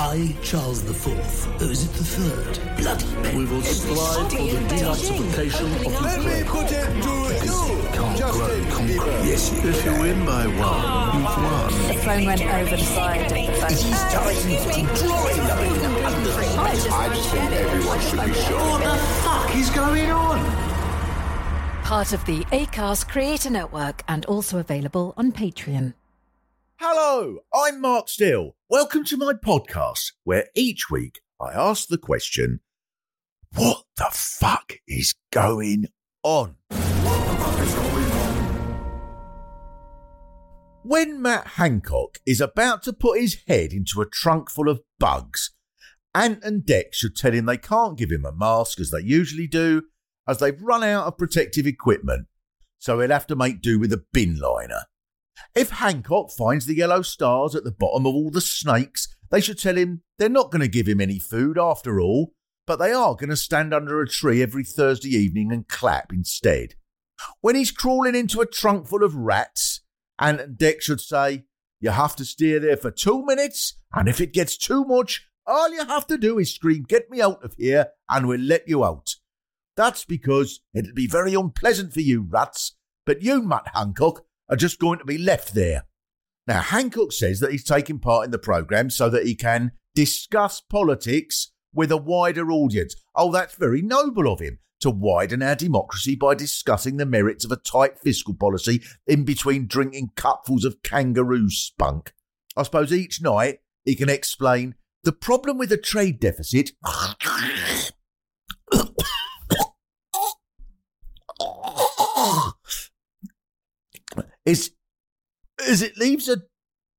I, Charles the Fourth, oh, is it the third? Bloody men. We will strive for the denazification of Let me Ukraine. put it to you, Can't grow Justin. Bieber. Yes, you If you win by one, you've won. The phone went over the side of the phone. I just think everyone should be shot. What the fuck is going on? Part of the ACAST Creator Network and also available on Patreon. Hello, I'm Mark Steel. Welcome to my podcast, where each week I ask the question What the fuck is going on? When Matt Hancock is about to put his head into a trunk full of bugs, Ant and Dec should tell him they can't give him a mask as they usually do, as they've run out of protective equipment, so he'll have to make do with a bin liner. If Hancock finds the yellow stars at the bottom of all the snakes, they should tell him they're not going to give him any food after all, but they are going to stand under a tree every Thursday evening and clap instead. When he's crawling into a trunk full of rats, and Dec should say, You have to steer there for two minutes, and if it gets too much, all you have to do is scream, Get me out of here, and we'll let you out. That's because it'll be very unpleasant for you rats, but you, Matt Hancock, are just going to be left there. Now, Hancock says that he's taking part in the programme so that he can discuss politics with a wider audience. Oh, that's very noble of him to widen our democracy by discussing the merits of a tight fiscal policy in between drinking cupfuls of kangaroo spunk. I suppose each night he can explain the problem with a trade deficit is is it leaves a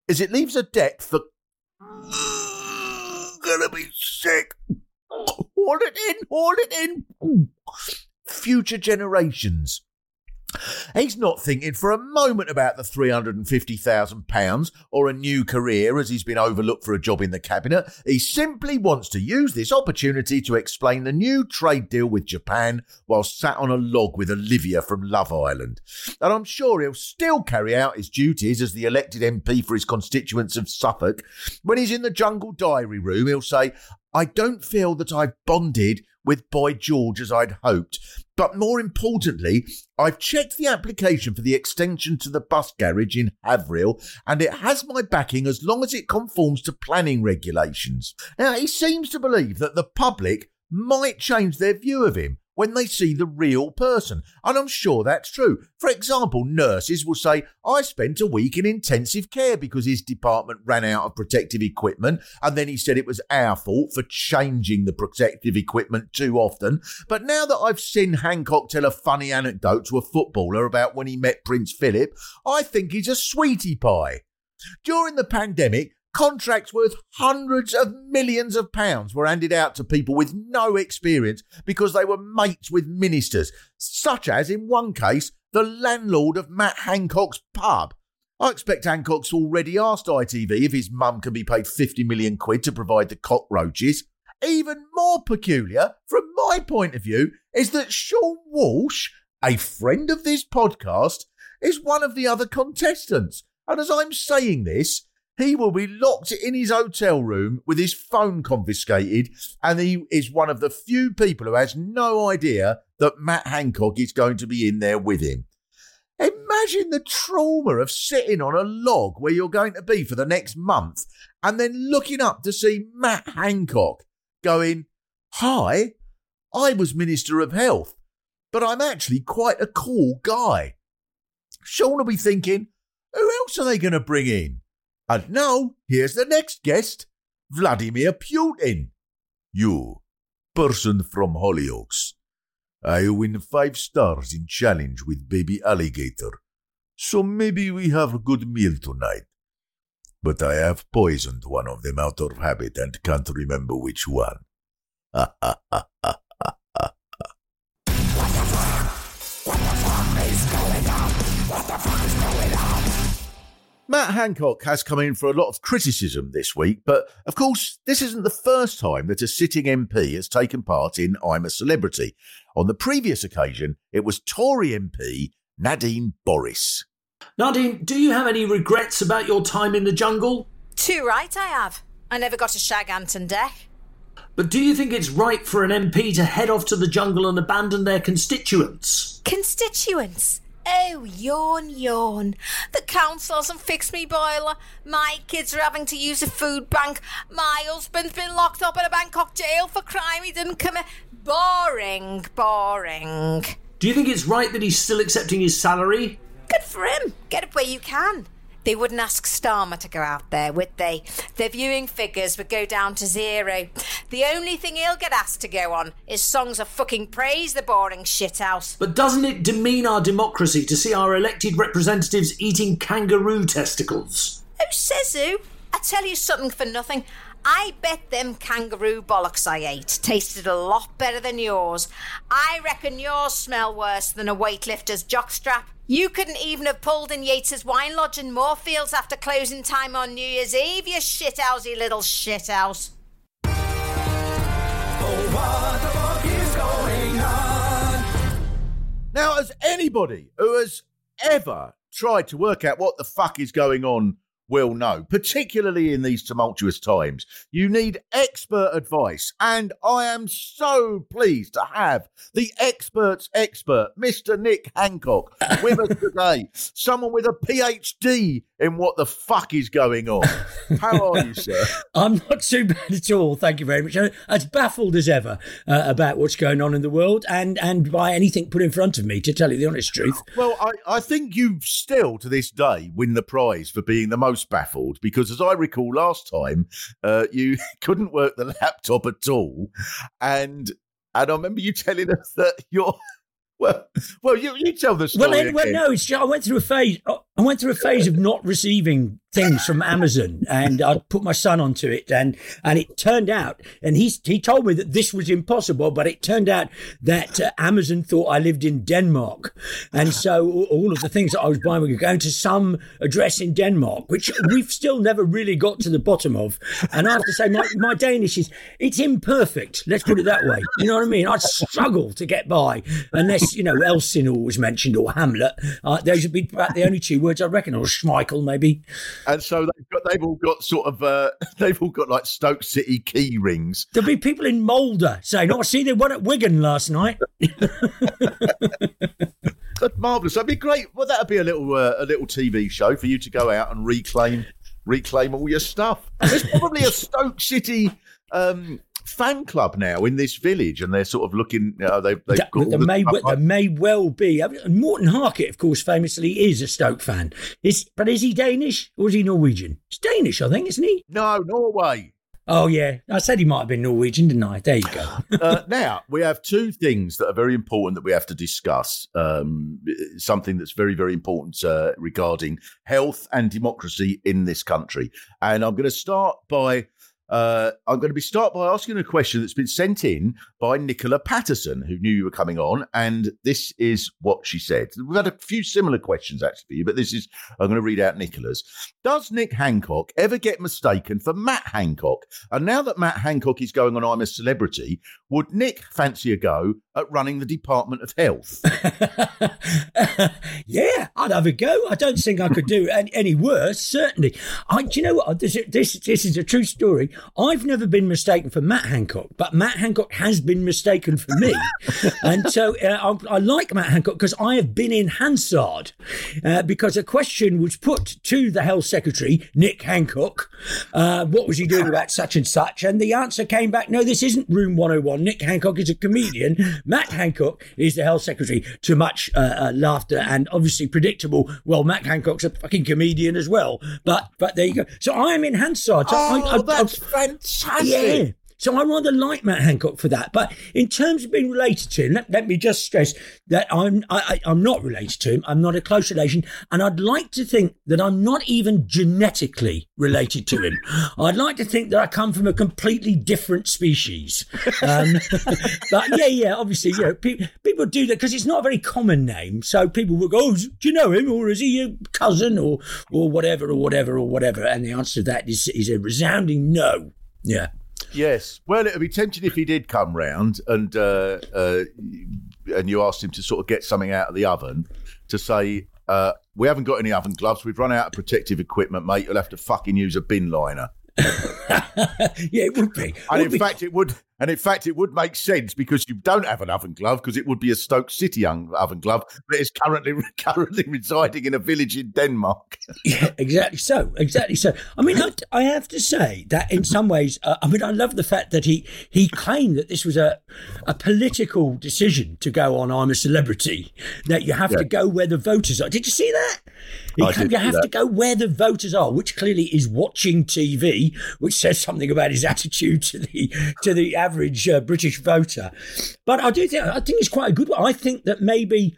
is it leaves a debt for gonna be sick. Hold it in, hold it in. Future generations. He's not thinking for a moment about the £350,000 or a new career as he's been overlooked for a job in the cabinet. He simply wants to use this opportunity to explain the new trade deal with Japan while sat on a log with Olivia from Love Island. And I'm sure he'll still carry out his duties as the elected MP for his constituents of Suffolk. When he's in the jungle diary room, he'll say, I don't feel that I've bonded with Boy George as I'd hoped. But more importantly, I've checked the application for the extension to the bus garage in Haverhill, and it has my backing as long as it conforms to planning regulations. Now, he seems to believe that the public might change their view of him when they see the real person. And I'm sure that's true. For example, nurses will say, I spent a week in intensive care because his department ran out of protective equipment. And then he said it was our fault for changing the protective equipment too often. But now that I've seen Hancock tell a funny anecdote to a footballer about when he met Prince Philip, I think he's a sweetie pie. During the pandemic, contracts worth hundreds of millions of pounds were handed out to people with no experience because they were mates with ministers, such as, in one case, the landlord of Matt Hancock's pub. I expect Hancock's already asked ITV if his mum can be paid 50 million quid to provide the cockroaches. Even more peculiar, from my point of view, is that Seann Walsh, a friend of this podcast, is one of the other contestants. And as I'm saying this, he will be locked in his hotel room with his phone confiscated, and he is one of the few people who has no idea that Matt Hancock is going to be in there with him. Imagine the trauma of sitting on a log where you're going to be for the next month and then looking up to see Matt Hancock going, Hi, I was Minister of Health, but I'm actually quite a cool guy. Seann will be thinking, Who else are they going to bring in? And now, here's the next guest Vladimir Putin. You, person from Hollyoaks. I win five stars in challenge with baby alligator. So maybe we have a good meal tonight. But I have poisoned one of them out of habit and can't remember which one. Ha ha ha ha. Matt Hancock has come in for a lot of criticism this week, but of course, this isn't the first time that a sitting MP has taken part in I'm a Celebrity. On the previous occasion, it was Tory MP Nadine Boris. Nadine, do you have any regrets about your time in the jungle? Too right, I have. I never got a shag Anton Deck. But do you think it's right for an MP to head off to the jungle and abandon their constituents? Constituents? Oh, yawn, yawn. The council hasn't fixed me boiler. My kids are having to use a food bank. My husband's been locked up in a Bangkok jail for crime he didn't commit. Boring, boring. Do you think it's right that he's still accepting his salary? Good for him. Get it where you can. They wouldn't ask Starmer to go out there, would they? Their viewing figures would go down to zero. The only thing he'll get asked to go on is songs of fucking praise, the boring shithouse. But doesn't it demean our democracy to see our elected representatives eating kangaroo testicles? Who says who? I tell you something for nothing. I bet them kangaroo bollocks I ate tasted a lot better than yours. I reckon yours smell worse than a weightlifter's jockstrap. You couldn't even have pulled in Yates's wine lodge in Moorfields after closing time on New Year's Eve, you shithousey little shithouse. Now, as anybody who has ever tried to work out what the fuck is going on will know, particularly in these tumultuous times, you need expert advice. And I am so pleased to have the expert's expert, Mr. Nick Hancock, with us today. Someone with a PhD in what the fuck is going on. How are you, sir? I'm not too bad at all, thank you very much. I'm as baffled as ever uh, about what's going on in the world and, and by anything put in front of me, to tell you the honest truth. Well, I, I think you still, to this day, win the prize for being the most baffled because, as I recall last time, uh, you couldn't work the laptop at all. And and I remember you telling us that you're. Well, well, you, you tell the story. Well, then, well, again. no, it's just, I went through a phase. I went through a phase of not receiving things from Amazon, and I put my son onto it, and and it turned out, and he he told me that this was impossible, but it turned out that uh, Amazon thought I lived in Denmark, and so all of the things that I was buying were going to some address in Denmark, which we've still never really got to the bottom of. And I have to say, my, my Danish is it's imperfect. Let's put it that way. You know what I mean? I struggle to get by unless you know Elsinore was mentioned or Hamlet. Uh, those would be about the only two words I reckon, or Schmeichel maybe. and so they've got they've all got sort of uh, they've all got like Stoke City key rings. There'll be people in Moulder saying, "Oh, I see they won at Wigan last night." That's marvelous. That'd be great. Well, that'd be a little uh, a little TV show for you to go out and reclaim reclaim all your stuff. There's probably a Stoke City um, fan club now in this village, and they're sort of looking. They've, they've all there the may, stuff there may well be. I mean, Morten Harket, of course, famously is a Stoke fan. Is but is he Danish or is he Norwegian? He's Danish, I think, isn't he? No, Norway. Oh yeah, I said he might have been Norwegian, didn't I? There you go. uh, now we have two things that are very important that we have to discuss. Um, something that's very, very important uh, regarding health and democracy in this country, and I'm going to start by. Uh, I'm going to be start by asking a question that's been sent in by Nicola Patterson, who knew you were coming on, and this is what she said. We've had a few similar questions actually but this is I'm going to read out Nicola's. Does Nick Hancock ever get mistaken for Matt Hancock? And now that Matt Hancock is going on I'm a Celebrity, would Nick fancy a go at running the Department of Health? yeah, I'd have a go. I don't think I could do any, any worse. Certainly, I. Do you know what? This, this this is a true story. I've never been mistaken for Matt Hancock, but Matt Hancock has been mistaken for me, and so uh, I, I like Matt Hancock because I have been in Hansard uh, because a question was put to the Health Secretary Nick Hancock. Uh, what was he doing about such and such? And the answer came back: No, this isn't Room 101. Nick Hancock is a comedian. Matt Hancock is the Health Secretary. To much uh, uh, laughter and obviously predictable. Well, Matt Hancock's a fucking comedian as well. But but there you go. So I am in Hansard. So I, oh, I, that's I, fantastic. yeah. So I rather like Matt Hancock for that. But in terms of being related to him, let, let me just stress that I'm I, I'm not related to him. I'm not a close relation, and I'd like to think that I'm not even genetically related to him. I'd like to think that I come from a completely different species. Um, but yeah, yeah, obviously, you know, pe- people do that because it's not a very common name. So people will go, oh, "Do you know him, or is he your cousin, or or whatever, or whatever, or whatever?" And the answer to that is is a resounding no. Yeah. Yes. Well, it would be tempting if he did come round and uh, uh, and you asked him to sort of get something out of the oven to say, uh, "We haven't got any oven gloves. We've run out of protective equipment, mate. You'll have to fucking use a bin liner." yeah, it would be. And Would in be. fact, it would. And in fact, it would make sense because you don't have an oven glove because it would be a Stoke City oven glove that is currently currently residing in a village in Denmark. Yeah, exactly so. Exactly so. I mean, I, I have to say that in some ways, uh, I mean, I love the fact that he he claimed that this was a a political decision to go on "I'm a Celebrity." That you have Yeah. to go where the voters are. Did you see that? Claimed you have that. to go where the voters are, which clearly is watching TV, which says something about his attitude to the to the average uh, British voter. But I do think I think it's quite a good one. I think that maybe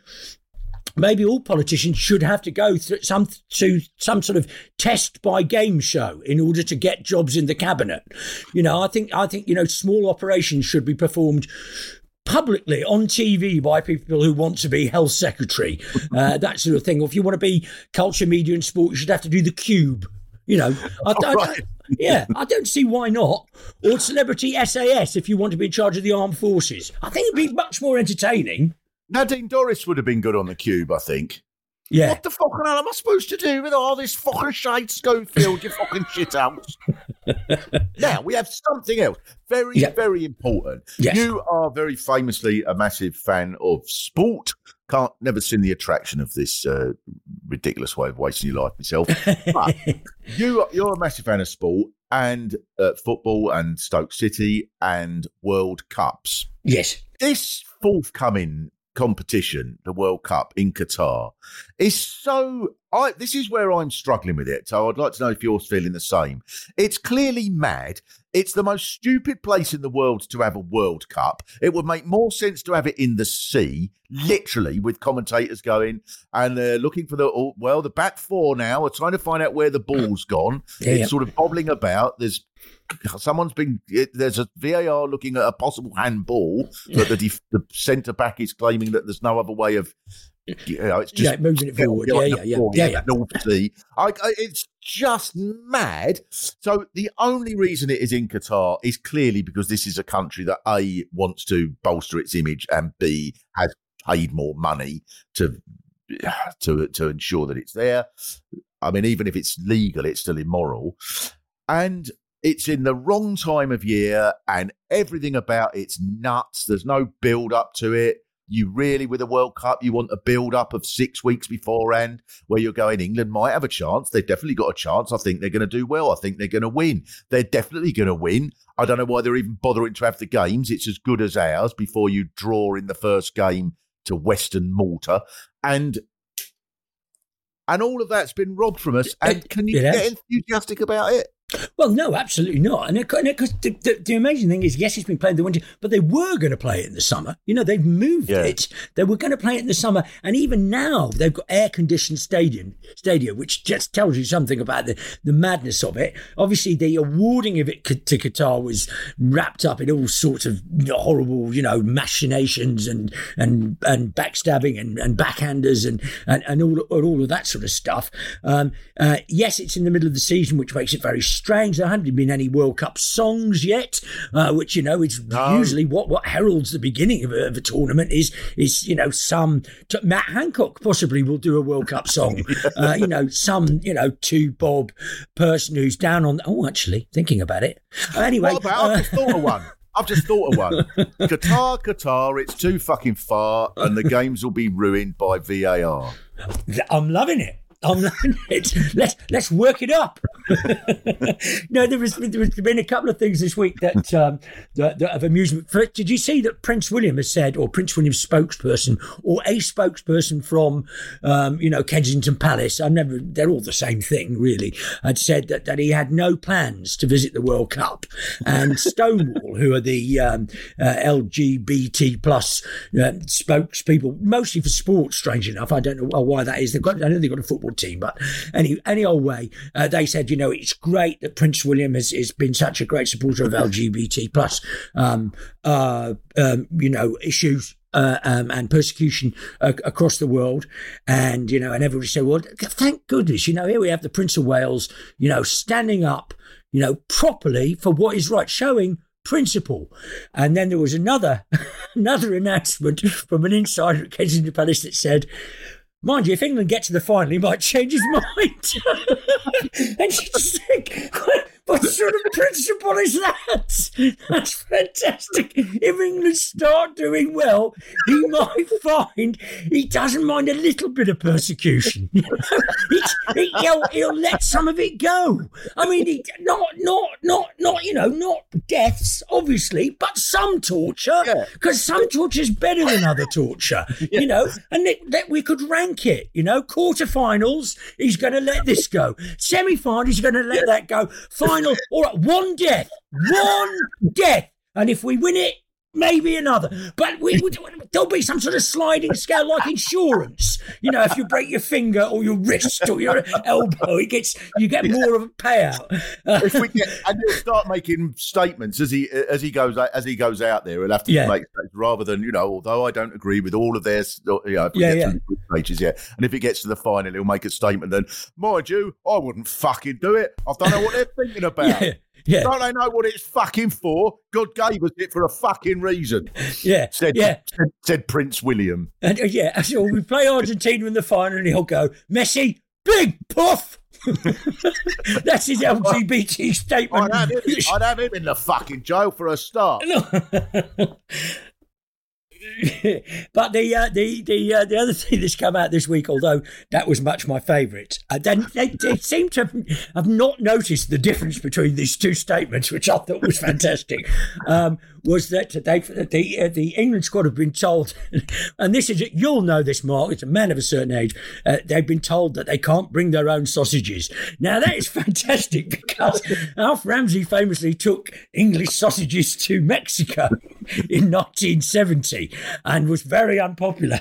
maybe all politicians should have to go through some to some sort of test by game show in order to get jobs in the cabinet. You know, I think I think you know small operations should be performed publicly on TV by people who want to be health secretary, uh, that sort of thing. Or if you want to be culture, media, and sport, you should have to do the cube. You know, I, I- Right. yeah, I don't see why not. Or celebrity SAS if you want to be in charge of the armed forces. I think it'd be much more entertaining. Nadine Dorries would have been good on the cube, I think. Yeah. What the fucking hell am I supposed to do with all this fucking shite, Schofield, you fucking shit out? now, we have something else very, Yeah. very important. Yes. You are very famously a massive fan of sport. Can't never seen the attraction of this uh, ridiculous way of wasting your life myself. But you, you're a massive fan of sport and uh, football and Stoke City and World Cups Yes. this forthcoming competition, the World Cup in Qatar, is so. I this is where I'm struggling with it. So I'd like to know if you're feeling the same. It's clearly mad. It's the most stupid place in the world to have a World Cup. It would make more sense to have it in the sea, literally, with commentators going and uh, looking for the oh, well, the back four now are trying to find out where the ball's gone. Yeah, it's yeah. sort of bobbling about. There's someone's been there's a VAR looking at a possible handball, but the def, the centre back is claiming that there's no other way of. You know, it's just Yeah, moving it forward. Yeah, yeah, yeah. Yeah, yeah. North Sea. I, I, it's just mad. So the only reason it is in Qatar is clearly because this is a country that a wants to bolster its image and b has paid more money to to to ensure that it's there. I mean, even if it's legal, it's still immoral, and it's in the wrong time of year, and everything about it's nuts. There's no build up to it. You really, with a World Cup, you want a build up of six weeks beforehand where you're going, England might have a chance. They've definitely got a chance. I think they're going to do well. I think they're going to win. They're definitely going to win. I don't know why they're even bothering to have the games. It's as good as ours before you draw in the first game to Western Malta. And and all of that's been robbed from us. And can you has. get enthusiastic about it? Well, no, absolutely not. And because the, the, the amazing thing is, yes, it's been played in the winter, but they were going to play it in the summer. You know, they've moved Yeah. it. They were going to play it in the summer, and even now they've got air conditioned stadium, stadia, which just tells you something about the, the madness of it. Obviously, the awarding of it to Qatar was wrapped up in all sorts of horrible, you know, machinations and and and backstabbing and, and backhanders and and, and all and all of that sort of stuff. Um, uh, yes, it's in the middle of the season, which makes it very strange. There haven't been any World Cup songs yet, uh, which you know is usually what what heralds the beginning of a, of a tournament. Is is you know some Matt Hancock possibly will do a World Cup song. uh, you know some you know two bob person who's down on. Oh, actually thinking about it. Uh, anyway, What about? uh, I've just thought of one. I've just thought of one. Qatar, Qatar, it's too fucking far, and the games will be ruined by VAR. I'm loving it. I'm loving it. Let's let's work it up. no, there has, there has been a couple of things this week that, um, that, that of amusement. First, did you see that Prince William has said, or Prince William's spokesperson, or a spokesperson from, um, you know, Kensington Palace? I've never. They're all the same thing, really. Had said that, that he had no plans to visit the World Cup, and Stonewall, who are the um, uh, LGBT plus uh, spokespeople, mostly for sports. Strange enough, I don't know why that is. They've got, I know they've got a football team, but any any old way, uh, they said, you know, it's great that Prince William has, has been such a great supporter of LGBT plus, um, uh, um, you know, issues. Uh, um, and persecution uh, across the world, and you know, and everybody said, "Well, thank goodness, you know, here we have the Prince of Wales, you know, standing up, you know, properly for what is right, showing principle. And then there was another another announcement from an insider at Kensington Palace that said, Mind you, if England get to the final, he might change his mind. and you just think, what sort of principle is that? That's fantastic. If England start doing well, he might find he doesn't mind a little bit of persecution. He, he, he'll, he'll let some of it go. I mean, he, not, not, not, not, you know, not deaths, obviously, but some torture, Yeah. because some torture is better than other torture, you know, and that, we could rank it, you know, quarterfinals, he's going to let this go. Semi-final, he's going to let that go. Final, all right, one death, one death. And if we win it, maybe another. But we would, there'll be some sort of sliding scale like insurance. You know, if you break your finger or your wrist or your elbow, it gets you get more of a payout. If we get, and he'll start making statements as he as he goes as he goes out there. He'll have to Yeah. make statements rather than you know. Although I don't agree with all of their, you know, if we Yeah, get yeah. group yeah. And if it gets to the final, he'll make a statement. Then, mind you, I wouldn't fucking do it. I don't know what they're thinking about. yeah, yeah, Don't they know what it's fucking for? God gave us it for a fucking reason. yeah, Said, yeah. said, said Prince William. And uh, yeah, so we play Argentina in the final, and he'll go Messi, big puff. That's his LGBT statement. I'd have, him, I'd have him in the fucking jail for a start. but the uh, the the uh, the other thing that's come out this week, although that was much my favourite, uh, then they, they seem to have, have not noticed the difference between these two statements, which I thought was fantastic. Um, was that they the uh, the England squad have been told, and this is you'll know this, Mark. It's a man of a certain age. Uh, they've been told that they can't bring their own sausages. Now that is fantastic because Alf Ramsey famously took English sausages to Mexico in 1970 and was very unpopular.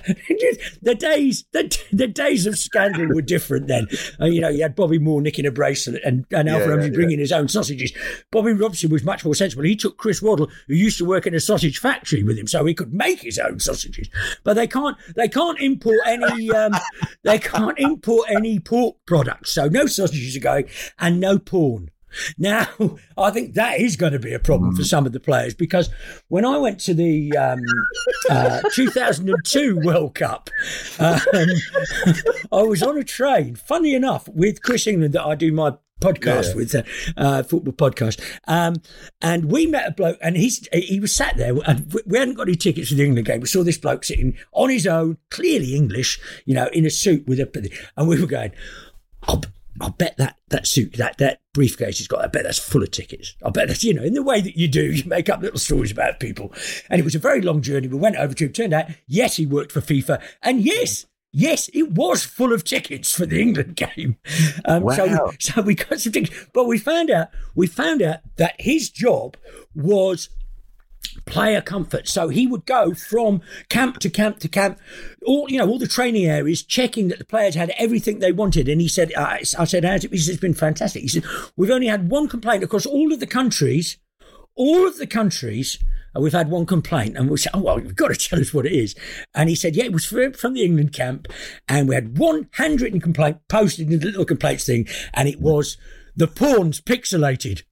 the days the, the days of scandal were different then. Uh, you know, you had Bobby Moore nicking a bracelet and, and Alf Yeah, Ramsey yeah. bringing his own sausages. Bobby Robson was much more sensible. He took Chris Waddle, who used to work in a sausage factory with him, so he could make his own sausages. But they can't they can't import any um, they can't import any pork products. So no sausages are going and no porn. Now, I think that is going to be a problem for some of the players because when I went to the um, uh, 2002 World Cup, um, I was on a train, funny enough, with Chris England that I do my podcast with, uh, uh, football podcast. Um, and we met a bloke, and he's he was sat there, and we- hadn't got any tickets for the England game. We saw this bloke sitting on his own, clearly English, you know, in a suit with a, and we were going, I'll, I'll bet that that suit, that that briefcase he's got, I bet that's full of tickets. I bet that's, you know, in the way that you do, you make up little stories about people. And it was a very long journey. We went over to him. Turned out, yes, he worked for FIFA. And yes, yes, it was full of tickets for the England game. Um, so, we, so we got some tickets. But we found out, we found out that his job was player comfort. So he would go from camp to camp to camp, all you know, all the training areas, checking that the players had everything they wanted. And he said, I, I said, "How's it?" He said, "It's been fantastic." He said, "We've only had one complaint across all of the countries, all of the countries." And we've had one complaint, and we said, "Oh well, you've got to tell us what it is." And he said, "Yeah, it was from, from the England camp, and we had one handwritten complaint posted in the little complaints thing, and it was the porn's pixelated."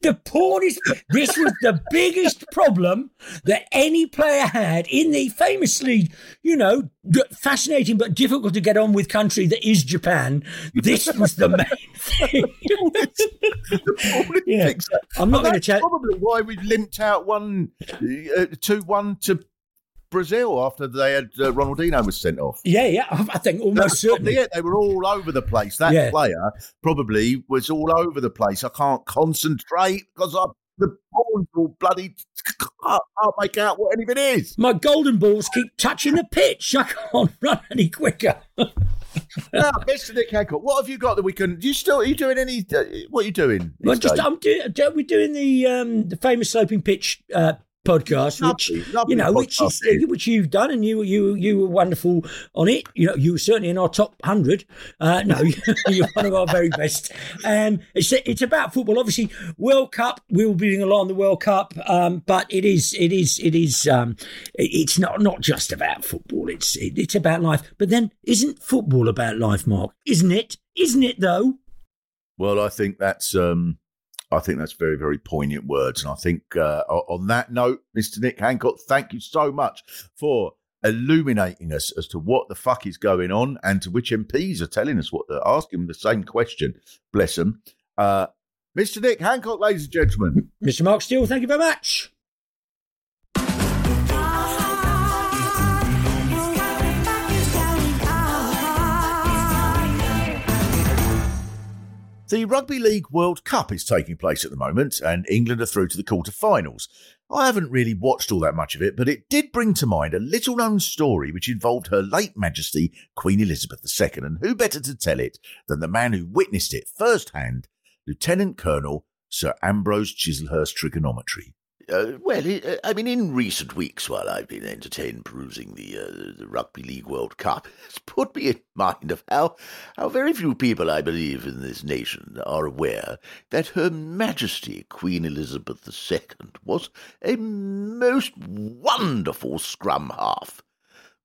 The is. This was the biggest problem that any player had in the famously, you know, fascinating but difficult to get on with country that is Japan. This was the main thing. yeah. I'm not going to chat. Probably why we limped out one, uh, two one to Brazil after they had uh, Ronaldinho was sent off. Yeah, yeah. I I think almost certainly. it. They were all over the place. That Yeah. player probably was all over the place. I can't concentrate because I the porn's all bloody can't, can't make out what any of it is. My golden balls keep touching the pitch. I can't run any quicker. now, Mr. Nick Hancock, what have you got that we can? You still? Are you doing any? Uh, what are you doing? Well, just? I'm doing. We're doing the um, the famous sloping pitch uh, podcast, which Lovely, lovely you know, which is podcast. which you've done, and you you you were wonderful on it. You know, you were certainly in our top hundred. Uh, no, you're one of our very best. Um, it's it's about football. Obviously, World Cup. We will be doing a lot on the World Cup, um, but it is it is it is um, it- it's not not just about football. It's it, it's about life. But then, isn't football about life, Mark? Isn't it? Isn't it though? Well, I think that's um, I think that's very, very poignant words. And I think uh, on that note, Mr. Nick Hancock, thank you so much for illuminating us as to what the fuck is going on and to which MPs are telling us what they're asking the same question. Bless them. Uh, Mr. Nick Hancock, ladies and gentlemen. Mr. Mark Steel, thank you very much. The Rugby League World Cup is taking place at the moment, and England are through to the quarter-finals. I haven't really watched all that much of it, but it did bring to mind a little known story which involved Her Late Majesty Queen Elizabeth II, and who better to tell it than the man who witnessed it firsthand, Lieutenant Colonel Sir Ambrose Chislehurst Trigonometry. Uh, well, uh, I mean, in recent weeks, while I've been entertained perusing the, uh, the Rugby League World Cup, it's put me in mind of how, how very few people, I believe, in this nation are aware that Her Majesty Queen Elizabeth II was a most wonderful scrum half.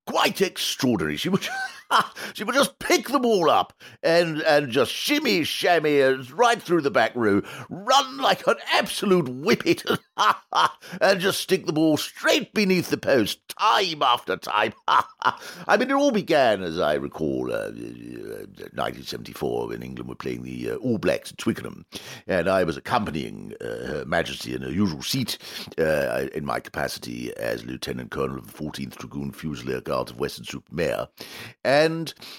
Quite extraordinary. She would, she would just pick them all up and, and just shimmy shammy right through the back row, run like an absolute whippet, and just stick the ball straight beneath the post time after time. I mean, it all began, as I recall, uh, 1974 when England were playing the uh, All Blacks at Twickenham, and I was accompanying uh, Her Majesty in her usual seat uh, in my capacity as Lieutenant Colonel of the 14th Dragoon Fusilier Guards of Weston-super-Mare. And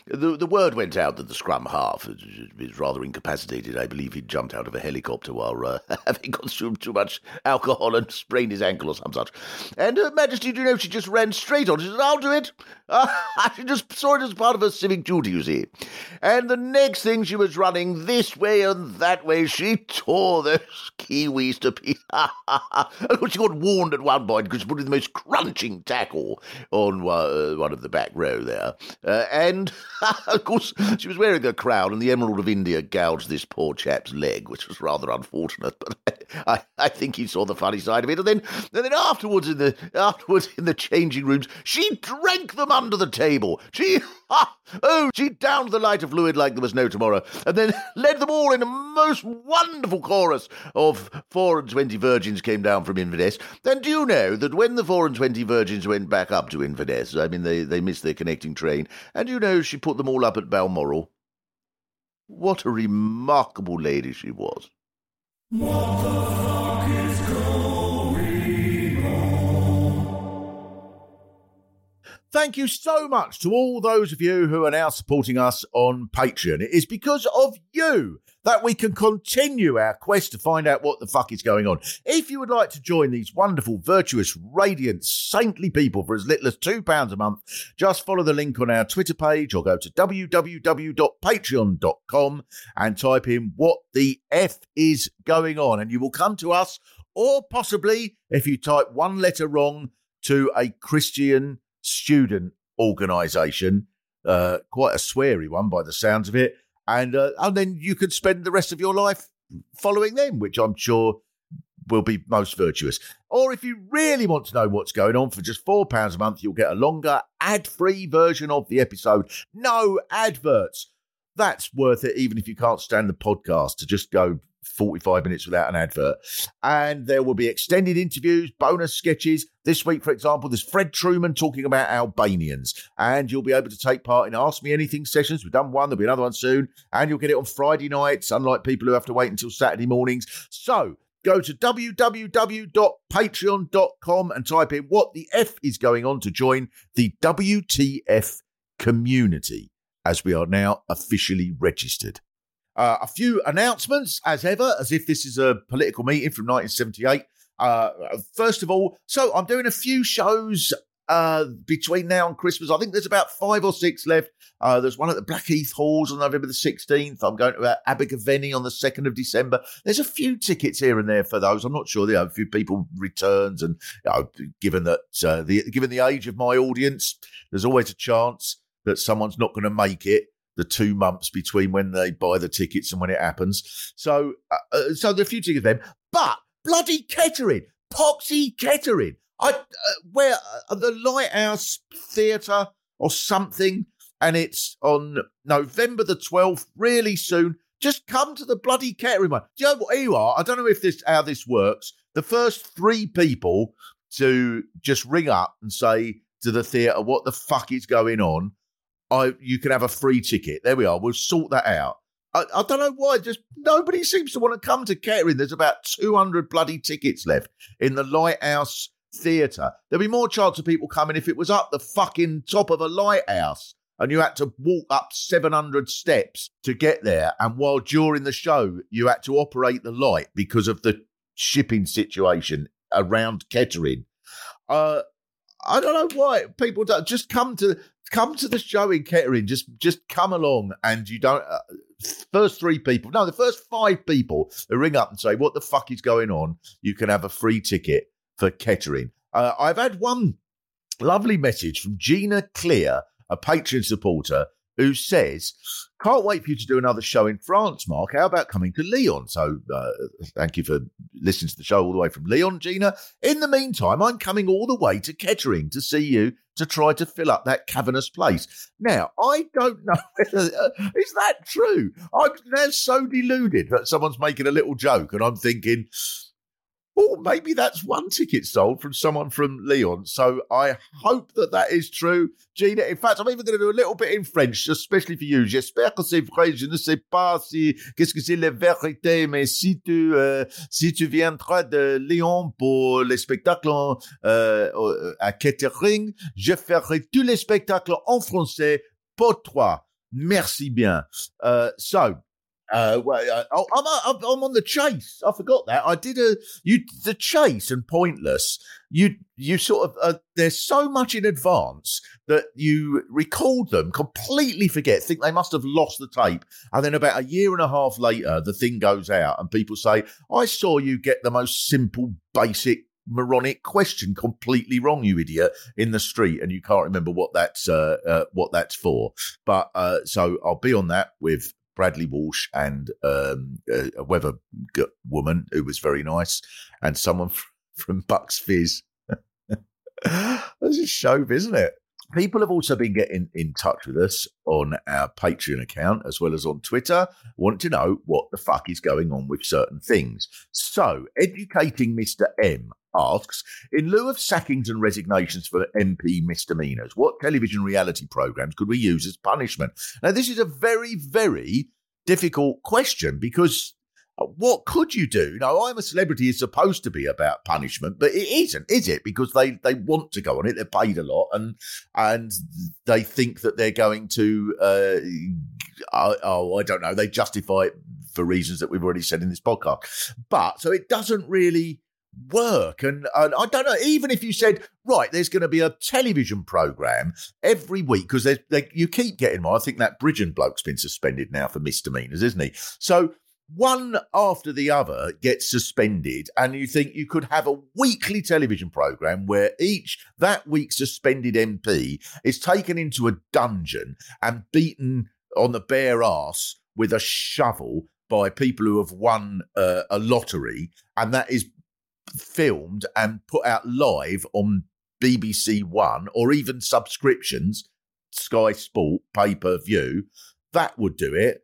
the, the word went out that the scrum half is rather incapacitated. I believe he jumped out of a helicopter while uh, having consumed too much alcohol and sprained his ankle or some such. And Her Majesty, do you know, she just ran straight on. She said, I'll do it. Uh, she just saw it as part of her civic duty, you see. And the next thing she was running this way and that way, she tore those Kiwis to pieces. she got warned at one point because she put in the most crunching tackle on uh, one of the back row there. Uh, and, of course, she was wearing a crown, and the Emerald of India gouged this poor chap's leg, which was rather unfortunate. But I, I think he saw the funny side of it. And then, and then afterwards, in the afterwards in the changing rooms, she drank them under the table. She, oh, she downed the light of fluid like there was no tomorrow, and then led them all in a most wonderful chorus of four and twenty virgins came down from Inverness. And do you know that when the four and twenty virgins went back up to Inverness, I mean, they, they missed their connecting train, and you know she put them all up at Balmoral? What a remarkable lady she was. Thank you so much to all those of you who are now supporting us on Patreon. It is because of you that we can continue our quest to find out what the fuck is going on. If you would like to join these wonderful, virtuous, radiant, saintly people for as little as £2 a month, just follow the link on our Twitter page or go to www.patreon.com and type in what the F is going on, and you will come to us, or possibly, if you type one letter wrong, to a Christian student organisation, uh, quite a sweary one by the sounds of it, and uh, and then you could spend the rest of your life following them, which I'm sure will be most virtuous. Or if you really want to know what's going on for just £4 a month, you'll get a longer ad free version of the episode. No adverts. That's worth it, even if you can't stand the podcast, to just go 45 minutes without an advert. And there will be extended interviews, bonus sketches. This week, for example, there's Fred Trueman talking about Albanians. And you'll be able to take part in Ask Me Anything sessions. We've done one, there'll be another one soon. And you'll get it on Friday nights, unlike people who have to wait until Saturday mornings. So go to www.patreon.com and type in what the F is going on to join the WTF community, as we are now officially registered. Uh, a few announcements, as ever, as if this is a political meeting from 1978. Uh, first of all, so I'm doing a few shows uh, between now and Christmas. I think there's about five or six left. Uh, there's one at the Blackheath Halls on November the 16th. I'm going to uh, Abergavenny on the 2nd of December. There's a few tickets here and there for those. I'm not sure. There are a few people returns, and you know, given that uh, the given the age of my audience, there's always a chance that someone's not going to make it the two months between when they buy the tickets and when it happens. So, uh, uh so the few tickets then, but bloody Kettering, Poxy Kettering, I uh, where uh, the Lighthouse Theatre or something, and it's on November the twelfth, really soon. Just come to the bloody Kettering one. Do you know what? You are. I don't know if this how this works. The first three people to just ring up and say to the theatre what the fuck is going on, I you can have a free ticket. There we are. We'll sort that out. I, I don't know why. Just nobody seems to want to come to Kettering. There's about 200 bloody tickets left in the Lighthouse Theatre. There'd be more chance of people coming if it was up the fucking top of a lighthouse and you had to walk up 700 steps to get there. And while during the show, you had to operate the light because of the shipping situation around Kettering. Uh, I don't know why people don't just come to come to the show in Kettering. Just just come along, and you don't. Uh, first three people, no, the first five people who ring up and say, "What the fuck is going on?" You can have a free ticket for Kettering. Uh, I've had one lovely message from Gina Clear, a Patreon supporter, who says, Can't wait for you to do another show in France, Mark. How about coming to Lyon?" So, uh, thank you for listening to the show all the way from Lyon, Gina. In the meantime, I'm coming all the way to Kettering to see you to try to fill up that cavernous place. Now, I don't know whether, uh, is that true? I'm now so deluded that someone's making a little joke, and I'm thinking, oh, maybe that's one ticket sold from someone from Lyon. So I hope that that is true. Gina, in fact, I'm even going to do a little bit in French, especially for you. J'espère que c'est vrai. Je ne sais pas si, qu'est-ce que c'est la vérité, mais si tu, euh, si tu viendras de Lyon pour les spectacles euh, à Kettering, je ferai tous les spectacles en français pour toi. Merci bien. Uh, so, uh, well, uh, oh, I'm, I'm, I'm on the chase. I forgot that. I did a you the chase and pointless. You you sort of uh, there's so much in advance that you record them, completely forget, think they must have lost the tape, and then about a year and a half later, the thing goes out, and people say, "I saw you get the most simple, basic." moronic question completely wrong you idiot in the street and you can't remember what that's uh, uh what that's for but uh so i'll be on that with Bradley Walsh and um, a, a weather woman who was very nice, and someone f- from Bucks Fizz. This is shove, isn't it? People have also been getting in touch with us on our Patreon account as well as on Twitter, want to know what the fuck is going on with certain things. So, Educating Mr. M asks In lieu of sackings and resignations for MP misdemeanours, what television reality programmes could we use as punishment? Now, this is a very, very difficult question because uh, what could you do? Now, I'm a celebrity is supposed to be about punishment, but it isn't, is it? Because they, they want to go on it, they're paid a lot, and and they think that they're going to, uh, oh, I don't know, they justify it for reasons that we've already said in this podcast. But so it doesn't really work. And, and I don't know, even if you said, right, there's going to be a television program every week, because you keep getting more. I think that Bridgen bloke's been suspended now for misdemeanors, isn't he? So one after the other gets suspended, and you think you could have a weekly television program where each that week suspended MP is taken into a dungeon and beaten on the bare ass with a shovel by people who have won uh, a lottery, and that is filmed and put out live on BBC One or even subscriptions, Sky Sport, pay per view, that would do it.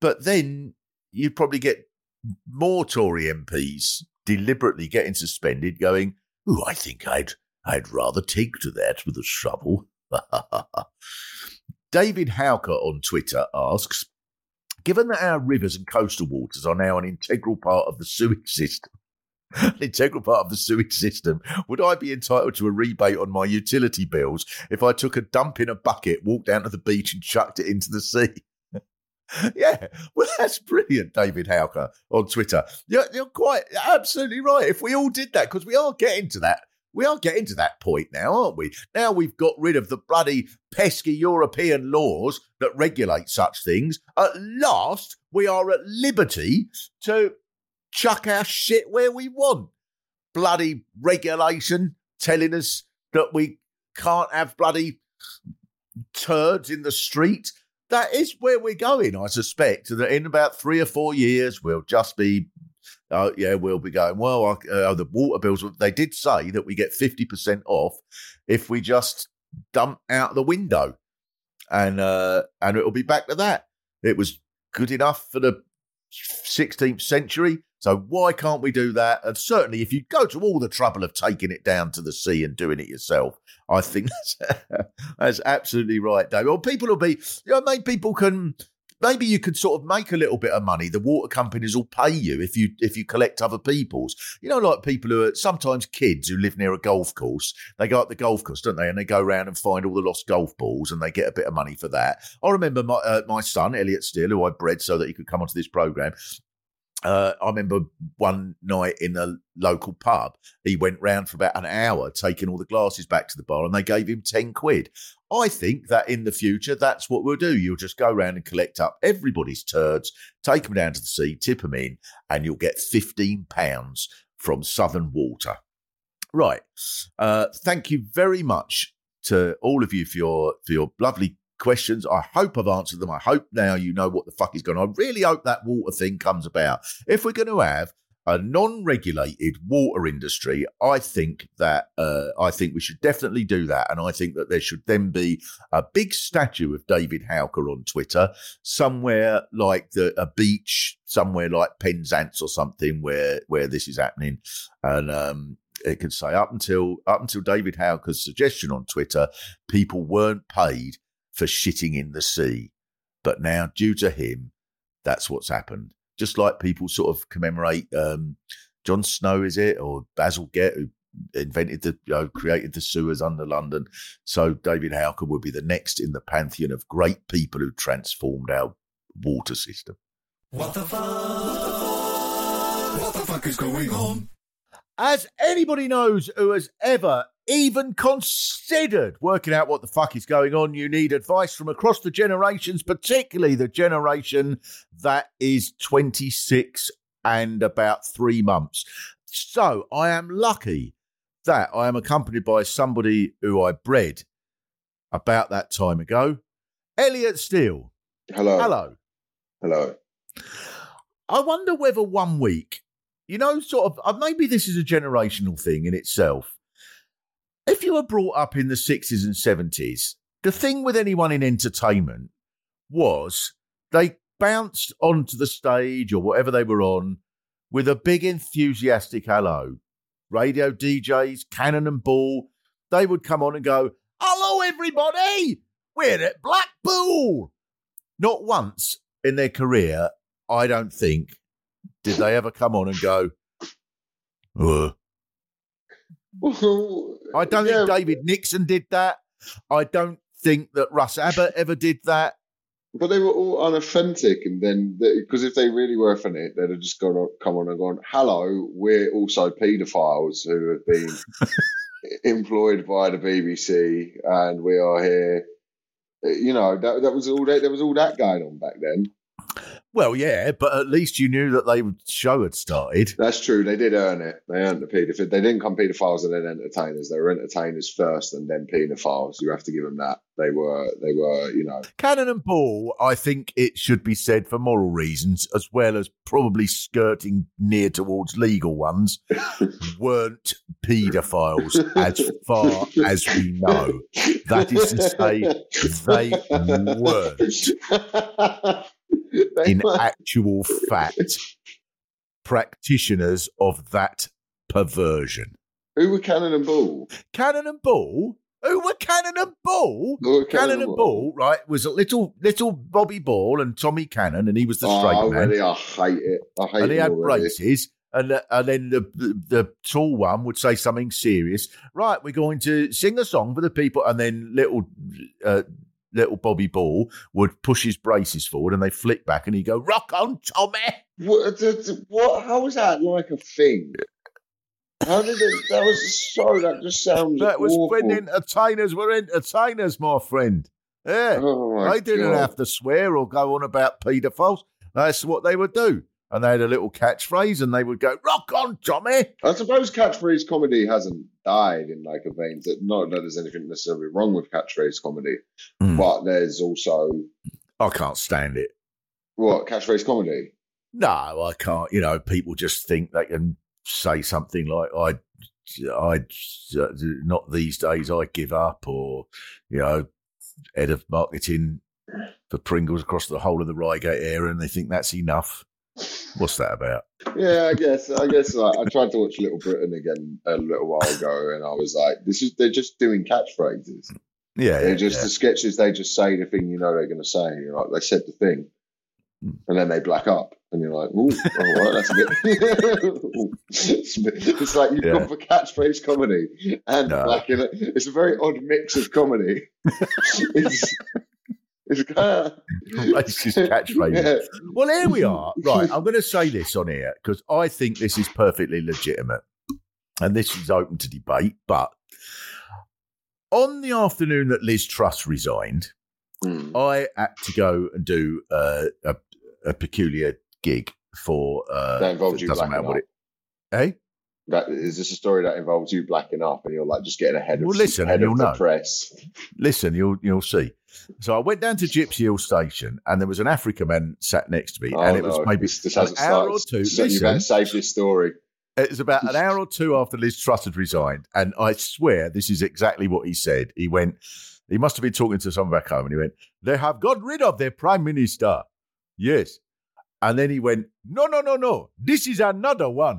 But then you'd probably get more Tory MPs deliberately getting suspended, going, "Oh, I think I'd I'd rather take to that with a shovel." David Howker on Twitter asks, Given that our rivers and coastal waters are now an integral part of the sewage system, an integral part of the sewage system. Would I be entitled to a rebate on my utility bills if I took a dump in a bucket, walked down to the beach, and chucked it into the sea? yeah, well, that's brilliant, David Howker on Twitter. You're, you're quite absolutely right. If we all did that, because we are getting to that. We are getting to that point now, aren't we? Now we've got rid of the bloody pesky European laws that regulate such things. At last, we are at liberty to chuck our shit where we want. Bloody regulation telling us that we can't have bloody turds in the street. That is where we're going, I suspect. That in about three or four years, we'll just be, uh, yeah, we'll be going, well, uh, the water bills, they did say that we get 50% off if we just dump out the window. And, uh, and it'll be back to that. It was good enough for the 16th century. So why can't we do that? And certainly, if you go to all the trouble of taking it down to the sea and doing it yourself, I think that's, that's absolutely right, David. Or people will be, you know, maybe people can maybe you could sort of make a little bit of money. The water companies will pay you if you if you collect other people's. You know, like people who are sometimes kids who live near a golf course. They go up the golf course, don't they? And they go around and find all the lost golf balls, and they get a bit of money for that. I remember my uh, my son Elliot Steel, who I bred so that he could come onto this program. Uh, I remember one night in a local pub, he went round for about an hour taking all the glasses back to the bar and they gave him 10 quid. I think that in the future, that's what we'll do. You'll just go around and collect up everybody's turds, take them down to the sea, tip them in, and you'll get £15 from Southern Water. Right. Uh, thank you very much to all of you for your for your lovely questions. I hope I've answered them. I hope now you know what the fuck is going on. I really hope that water thing comes about. If we're going to have a non-regulated water industry, I think that uh, I think we should definitely do that, and I think that there should then be a big statue of David Howker on Twitter somewhere like the a beach, somewhere like Penzance or something where where this is happening, and um, it could say up until up until David Howker's suggestion on Twitter, people weren't paid for shitting in the sea, but now due to him, that's what's happened just like people sort of commemorate um, John Snow, is it, or Bazalgette, who invented the, you know, created the sewers under London. So David Howker would be the next in the pantheon of great people who transformed our water system. What the fuck? What the fuck is going on? As anybody knows who has ever even considered working out what the fuck is going on, you need advice from across the generations, particularly the generation that is 26 and about three months. So I am lucky that I am accompanied by somebody who I bred about that time ago, Elliot Steel. Hello. Hello. Hello. I wonder whether one week, you know, sort of, uh, maybe this is a generational thing in itself. If you were brought up in the 60s and 70s, the thing with anyone in entertainment was they bounced onto the stage or whatever they were on with a big enthusiastic hello. Radio DJs, Cannon and Ball, they would come on and go, Hello, everybody! We're at Blackpool! Not once in their career, I don't think, did they ever come on and go, "Ugh." I don't Yeah, think David Nixon did that. I don't think that Russ Abbott ever did that. But they were all unauthentic, and then because if they really were authentic, they'd have just gone on, come on and gone, "Hello, we're also paedophiles who have been employed by the BBC, and we are here." You know, that that was all that there was all that going on back then. Well, yeah, but at least you knew that they show had started. That's true. They did earn it. They earned the paedophile. They didn't come paedophiles and then entertainers. They were entertainers first and then paedophiles. You have to give them that. They were. They were. You know. Cannon and Ball, I think it should be said for moral reasons, as well as probably skirting near towards legal ones, weren't paedophiles as far as we know. That is to say, they weren't. In actual fact practitioners of that perversion. Who were Cannon and Ball? Cannon and Ball, who were Cannon and Ball? Were Cannon and Ball, right, was a little little Bobby Ball and Tommy Cannon, and he was the Oh, straight man, already, I hate it. I hate and he had already. braces. And, and then the, the the tall one would say something serious. Right, we're going to sing a song for the people, and then little uh, little Bobby Ball would push his braces forward, and they flick back, and he'd go, "Rock on, Tommy!" What, what? How was that like a thing? How did it? That was so. That just sounds. That was awful. when entertainers were entertainers, my friend. Yeah. Oh my they didn't God. have to swear or go on about paedophiles. That's what they would do. And they had a little catchphrase and they would go, Rock on, Tommy. I suppose catchphrase comedy hasn't died in like a vein that not that there's anything necessarily wrong with catchphrase comedy, Hmm. but there's also I can't stand it. what catchphrase comedy. No, I can't. You know, people just think they can say something like, I, I, not these days, I give up, or, you know, head of marketing for Pringles across the whole of the Reigate area, and they think that's enough. What's that about? Yeah, I guess. I guess like, I tried to watch Little Britain again a little while ago, and I was like, "This is they're just doing catchphrases. Yeah, They're yeah, just yeah. the sketches. They just say the thing you know they're going to say. You're like, they said the thing, Hmm. and then they black up, and you're like, "Ooh, all right, that's a bit." it's, a bit- it's like you've Yeah. gone for catchphrase comedy and No. blacking it. It's a very odd mix of comedy. it's it's Racist catchphrase. Yeah. Well, here we are. Right, I'm going to say this on here because I think this is perfectly legitimate, and this is open to debate. But on the afternoon that Liz Truss resigned, Hmm. I had to go and do uh, a, a peculiar gig for. Uh, That involved you doesn't matter what it. Hey, That is this a story that involves you blacking up and you're like just getting ahead of Well, listen, ahead you'll the know. press. listen, you'll you'll see. So I went down to Gypsy Hill Station, and there was an African man sat next to me, Oh, and it was maybe this, this an hour or two. So you Listen, better save this story. It was about an hour or two after Liz Truss had resigned, and I swear this is exactly what he said. He went, he must have been talking to someone back home, and he went, "They have got rid of their prime minister." Yes, and then he went, "No, no, no, no, this is another one."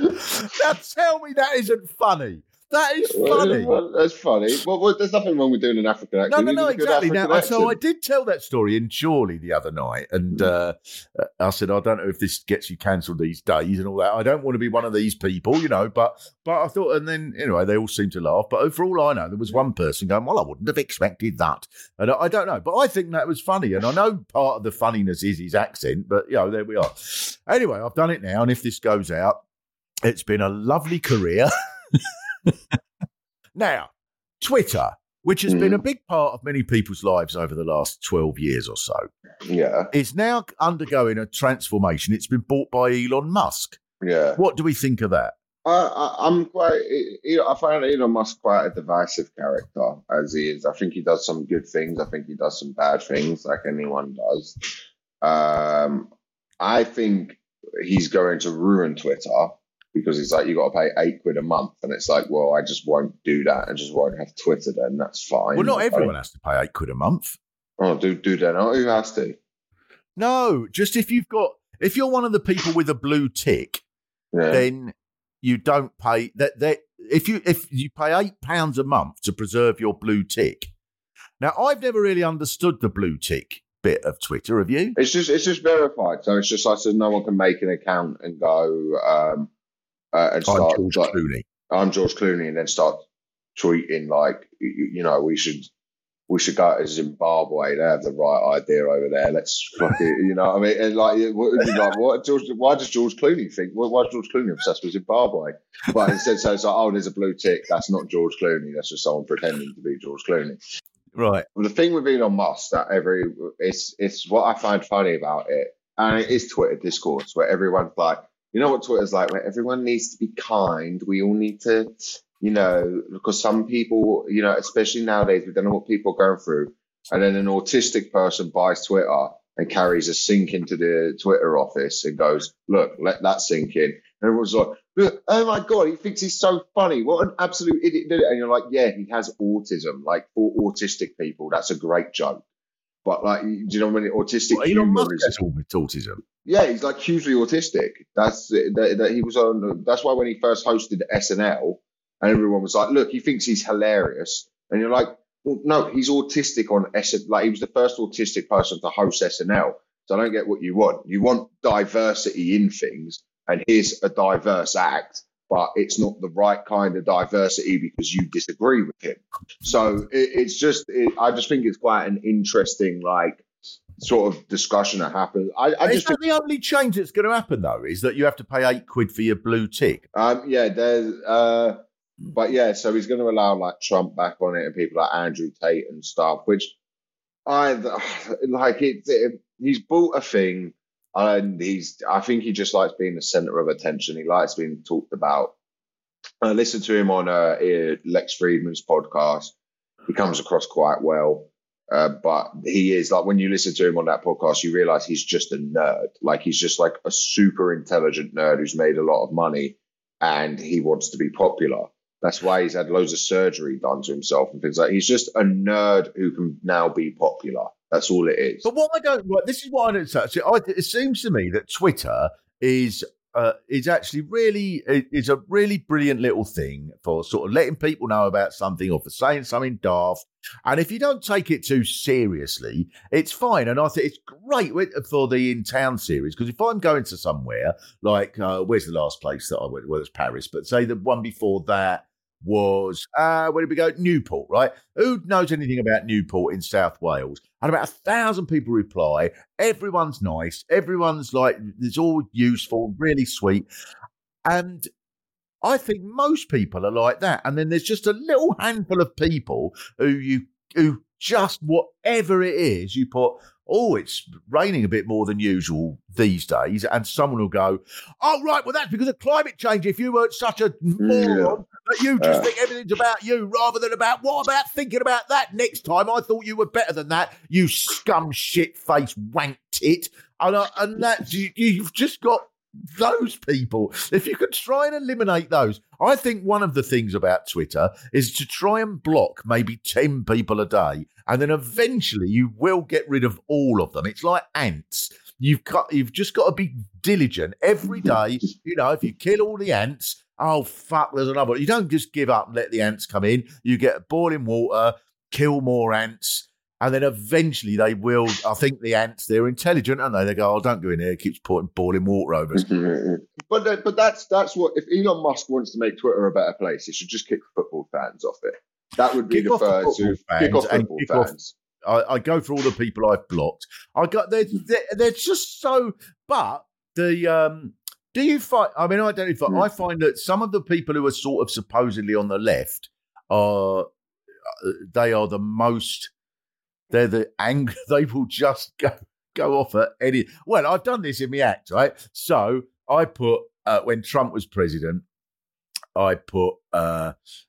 Now tell me that isn't funny. That is funny. Well, that's funny. Well, well, there's nothing wrong with doing an African accent. No, no, no, did a good exactly. Now, so I did tell that story in Chorley the other night, and uh, I said, I don't know if this gets you cancelled these days and all that. I don't want to be one of these people, you know. But, but I thought, and then anyway, they all seemed to laugh. But for all I know, there was one person going, "Well, I wouldn't have expected that," and I, I don't know, but I think that was funny, and I know part of the funniness is his accent, but you know, there we are. Anyway, I've done it now, and if this goes out, it's been a lovely career. now, Twitter, which has been a big part of many people's lives over the last 12 years or so, Yeah, is now undergoing a transformation. It's been bought by Elon Musk. yeah. What do we think of that? I, I, I'm quite. I find Elon Musk quite a divisive character as he is. I think he does some good things. I think he does some bad things, like anyone does. Um, I think he's going to ruin Twitter because it's like, you got to pay eight quid a month, and it's like, well, I just won't do that. I just won't have Twitter. Then that's fine. Well, not everyone has to pay eight quid a month. Oh, do do that. Oh, who has to? No, just if you've got, if you're one of the people with a blue tick, Yeah. then you don't pay that. That if you if you pay eight pounds a month to preserve your blue tick. Now, I've never really understood the blue tick bit of Twitter. Have you? It's just it's just verified, so it's just like so no one can make an account and go um uh, and I'm start. George like, Clooney. I'm George Clooney, and then start tweeting like you, you know we should we should go to Zimbabwe. They have the right idea over there. Let's fucking you know what I mean. And like, what, like what George, why does George Clooney think? Why why is George Clooney obsessed with Zimbabwe? But instead, so it's like oh, there's a blue tick. That's not George Clooney. That's just someone pretending to be George Clooney. Right. Well, the thing with Elon Musk that every it's it's what I find funny about it, and it is Twitter discourse where everyone's like, you know what Twitter's like, where everyone needs to be kind. We all need to, you know, because some people, you know, especially nowadays, we don't know what people are going through, and then an autistic person buys Twitter and carries a sink into the Twitter office and goes, look, let that sink in. And everyone's like, "Look, oh my God, he thinks he's so funny. What an absolute idiot. And you're like, yeah, he has autism. Like for autistic people, that's a great joke. But like, do you know when autistic Well, Elon humor Musk is? autism. Yeah, he's like hugely autistic. That's that, that he was on. That's why when he first hosted SNL, and everyone was like, "Look, he thinks he's hilarious," and you're like, well, "No, he's autistic on SNL. Like he was the first autistic person to host SNL." So I don't get what you want. You want diversity in things, and here's a diverse act, but it's not the right kind of diversity because you disagree with him. So it, it's just, it, I just think it's quite an interesting, like, sort of discussion that happens. I, I is just that think, the only change that's going to happen though? Is that you have to pay eight quid for your blue tick? um, yeah, there's, uh, but yeah, so he's going to allow like Trump back on it and people like Andrew Tate and stuff, which I like. It, it he's bought a thing, and he's. I think he just likes being the center of attention. He likes being talked about. I listened to him on uh, Lex Fridman's podcast. He comes across quite well. Uh, but he is like when you listen to him on that podcast, you realize he's just a nerd. Like he's just like a super intelligent nerd who's made a lot of money and he wants to be popular. That's why he's had loads of surgery done to himself and things like. He's just a nerd who can now be popular. That's all it is. But what I don't right, this is what I don't I, it seems to me that Twitter is uh, is actually really is a really brilliant little thing for sort of letting people know about something or for saying something daft. And if you don't take it too seriously, it's fine. And I think it's great for the in town series because if I'm going to somewhere like uh, where's the last place that I went? Well, it's Paris, but say the one before that was uh where did we go? Newport, right? Who knows anything about Newport in South Wales? And about a thousand people reply. Everyone's nice. Everyone's like it's all useful, really sweet. And I think most people are like that. And then there's just a little handful of people who you who just whatever it is, you put, oh, it's raining a bit more than usual these days, and someone will go, oh, right, well, that's because of climate change. If you weren't such a moron that you just Uh. think everything's about you rather than about what about thinking about that next time? I thought you were better than that, you scum shit face wank tit. And, uh, and that you, you've just got those people. If you could try and eliminate those, I think one of the things about Twitter is to try and block maybe 10 people a day. And then eventually you will get rid of all of them. It's like ants. You've got you've just got to be diligent every day. You know, if you kill all the ants, oh fuck, there's another. one. You don't just give up and let the ants come in. You get boiling water, kill more ants, and then eventually they will. I think the ants they're intelligent, aren't they? They go, oh, don't go in there. It keeps putting boiling water over us. but but that's that's what if Elon Musk wants to make Twitter a better place, he should just kick football fans off it. That would be Kick the first football to kick off fans football kick off- I, I go for all the people I've blocked. I got they're, they're they're just so. But the um, do you find? I mean, I don't know if Hmm. I find that some of the people who are sort of supposedly on the left are uh, they are the most. They're the angry. They will just go go off at any. Well, I've done this in my act, right? So I put uh, when Trump was president, I put uh, th-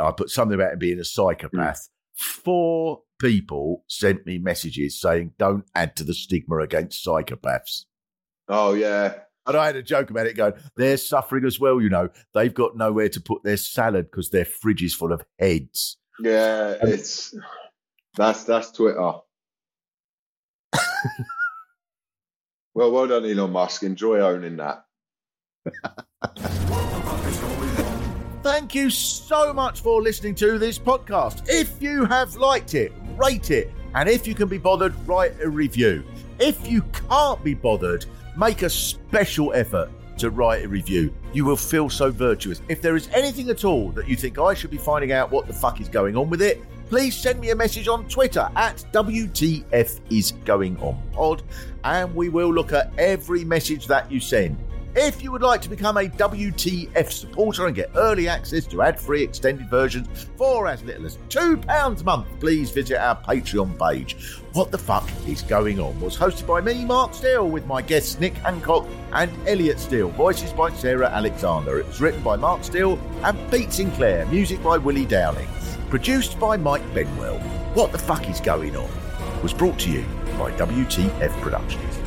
I put something about him being a psychopath. Four people sent me messages saying, "Don't add to the stigma against psychopaths." Oh yeah, And I had a joke about it, going, "They're suffering as well. You know, they've got nowhere to put their salad because their fridge is full of heads." yeah. It's that's that's Twitter. well, well done, Elon Musk. Enjoy owning that. Thank you so much for listening to this podcast. If you have liked it, rate it. And if you can be bothered, write a review. If you can't be bothered, make a special effort to write a review. You will feel so virtuous. If there is anything at all that you think I should be finding out what the fuck is going on with it, please send me a message on Twitter at WTF is going on pod, and we will look at every message that you send. If you would like to become a WTF supporter and get early access to ad free extended versions for as little as £2 a month, please visit our Patreon page. What the Fuck is Going On was hosted by me, Mark Steel, with my guests Nick Hancock and Elliot Steel, voices by Sarah Alexander. It was written by Mark Steel and Pete Sinclair, music by Willie Dowling, produced by Mike Benwell. What the Fuck is Going On was brought to you by WTF Productions.